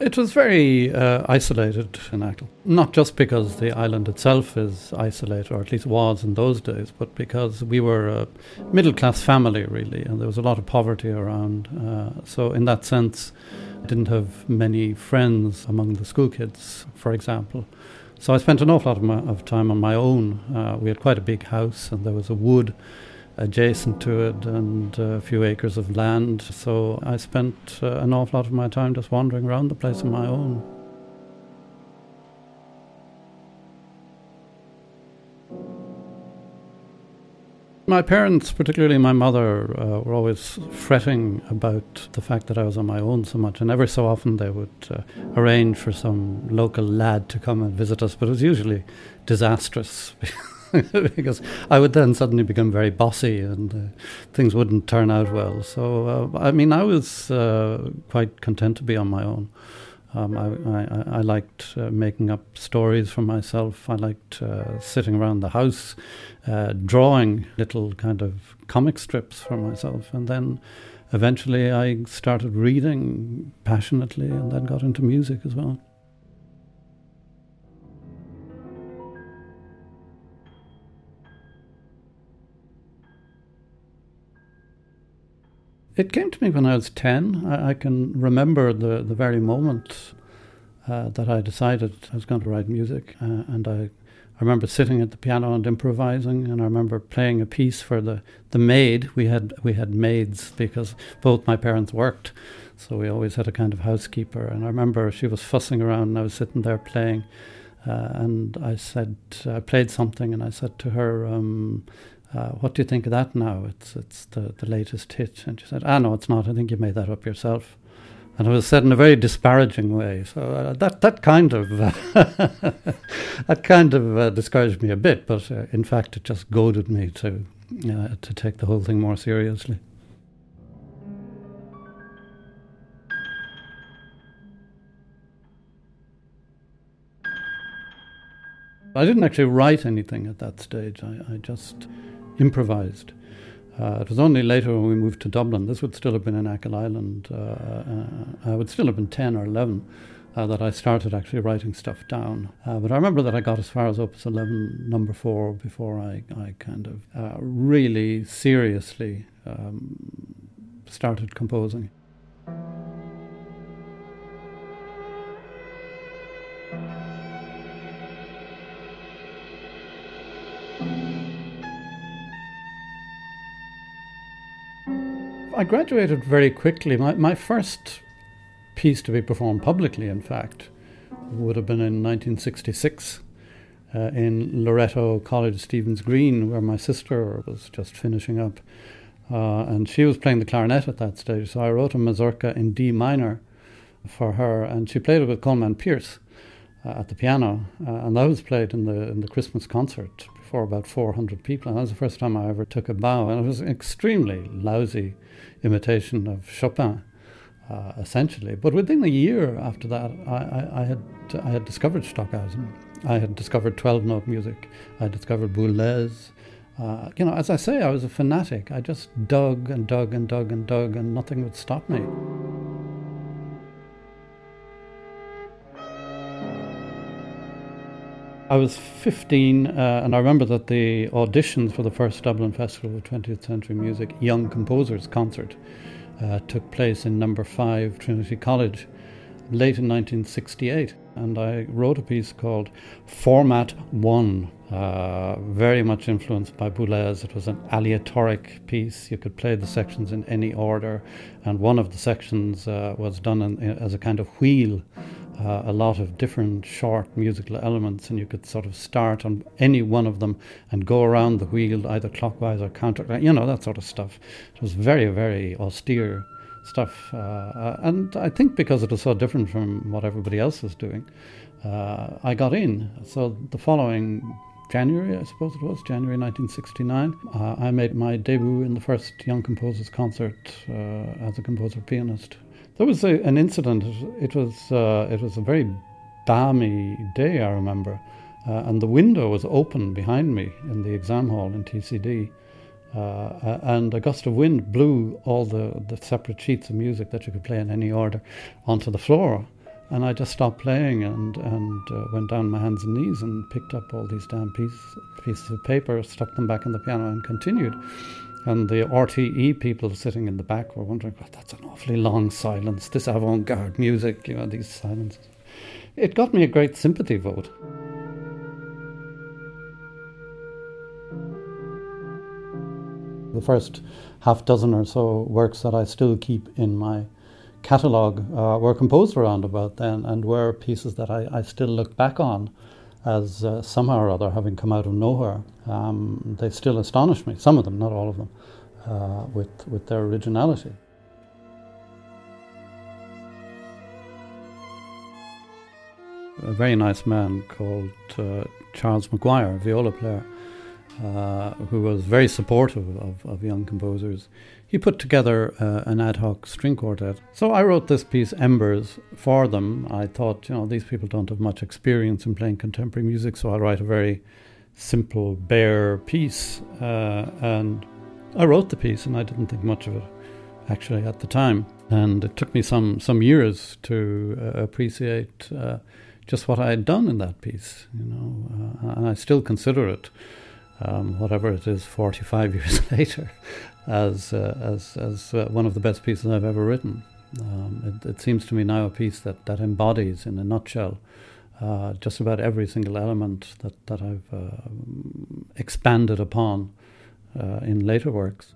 It was very uh, isolated in Achill. Not just because the island itself is isolated, or at least was in those days, but because we were a middle class family, really, and there was a lot of poverty around. Uh, so, in that sense, I didn't have many friends among the school kids, for example. So, I spent an awful lot of, my, of time on my own. Uh, we had quite a big house, and there was a wood adjacent to it and a few acres of land. So I spent uh, an awful lot of my time just wandering around the place on my own. My parents, particularly my mother, uh, were always fretting about the fact that I was on my own so much, and every so often they would uh, arrange for some local lad to come and visit us, but it was usually disastrous. because I would then suddenly become very bossy and uh, things wouldn't turn out well. So, uh, I mean, I was uh, quite content to be on my own. Um, I, I, I, liked uh, making up stories for myself. I liked uh, sitting around the house, uh, drawing little kind of comic strips for myself. And then eventually I started reading passionately and then got into music as well. It came to me when I was 10. I, I can remember the, the very moment uh, that I decided I was going to write music. Uh, and I, I remember sitting at the piano and improvising, and I remember playing a piece for the, the maid. We had, we had maids because both my parents worked. So we always had a kind of housekeeper. And I remember she was fussing around, and I was sitting there playing. Uh, and I said, I played something, and I said to her, um, uh, what do you think of that now? It's it's the, the latest hit. And she said, ah, no, it's not. I think you made that up yourself. And it was said in a very disparaging way. So uh, that that kind of uh, that kind of uh, discouraged me a bit, but uh, in fact, it just goaded me to to take the whole thing more seriously. I didn't actually write anything at that stage. I, I just improvised. Uh, it was only later when we moved to Dublin, this would still have been in Achill Island, uh, uh, I would still have been 10 or 11, uh, that I started actually writing stuff down. Uh, but I remember that I got as far as Opus 11, number four, before I, I kind of uh, really seriously um, started composing. I graduated very quickly. My, my first piece to be performed publicly, in fact, would have been in 1966 uh, in Loreto College, Stephen's Green, where my sister was just finishing up. Uh, and she was playing the clarinet at that stage. So I wrote a mazurka in D minor for her, and she played it with Colman Pearce uh, at the piano. Uh, and that was played in the, in the Christmas concert for about 400 people. And that was the first time I ever took a bow. And it was an extremely lousy imitation of Chopin, uh, essentially. But within a year after that, I, I, I had I had discovered Stockhausen. I had discovered 12 note music. I discovered Boulez. Uh, you know, as I say, I was a fanatic. I just dug and dug and dug and dug, and nothing would stop me. I was 15, uh, and I remember that the auditions for the first Dublin Festival of 20th Century Music Young Composers Concert uh, took place in number 5 Trinity College late in 1968. And I wrote a piece called Format 1, uh, very much influenced by Boulez. It was an aleatoric piece. You could play the sections in any order, and one of the sections uh, was done in, in, as a kind of wheel uh, a lot of different short musical elements, and you could sort of start on any one of them and go around the wheel either clockwise or counter, you know, that sort of stuff. It was very, very austere stuff. Uh, uh, and I think because it was so different from what everybody else was doing, uh, I got in. So the following January, I suppose it was, January 1969, uh, I made my debut in the first Young Composers Concert uh, as a composer pianist. There was a, an incident. It was uh, it was a very balmy day, I remember, uh, and the window was open behind me in the exam hall in TCD, uh, and a gust of wind blew all the, the separate sheets of music that you could play in any order onto the floor. And I just stopped playing and, and uh, went down my hands and knees and picked up all these damn pieces of paper, stuck them back in the piano, and continued. And the RTE people sitting in the back were wondering, well, that's an awfully long silence, this avant garde music, you know, these silences. It got me a great sympathy vote. The first half dozen or so works that I still keep in my catalogue uh, were composed around about then and were pieces that I, I still look back on as uh, somehow or other having come out of nowhere. Um, they still astonish me, some of them, not all of them, uh, with, with their originality. A very nice man called uh, Charles McGuire, viola player, uh, who was very supportive of, of young composers he put together uh, an ad hoc string quartet. So I wrote this piece, Embers, for them. I thought, you know, these people don't have much experience in playing contemporary music, so I'll write a very simple, bare piece. Uh, and I wrote the piece, and I didn't think much of it actually at the time. And it took me some some years to uh, appreciate uh, just what I had done in that piece, you know, and I still consider it. Um, whatever it is, 45 years later, as uh, as as uh, one of the best pieces I've ever written. Um, it, it, seems to me now a piece that, that embodies, in a nutshell, uh, just about every single element that that I've uh, expanded upon uh, in later works.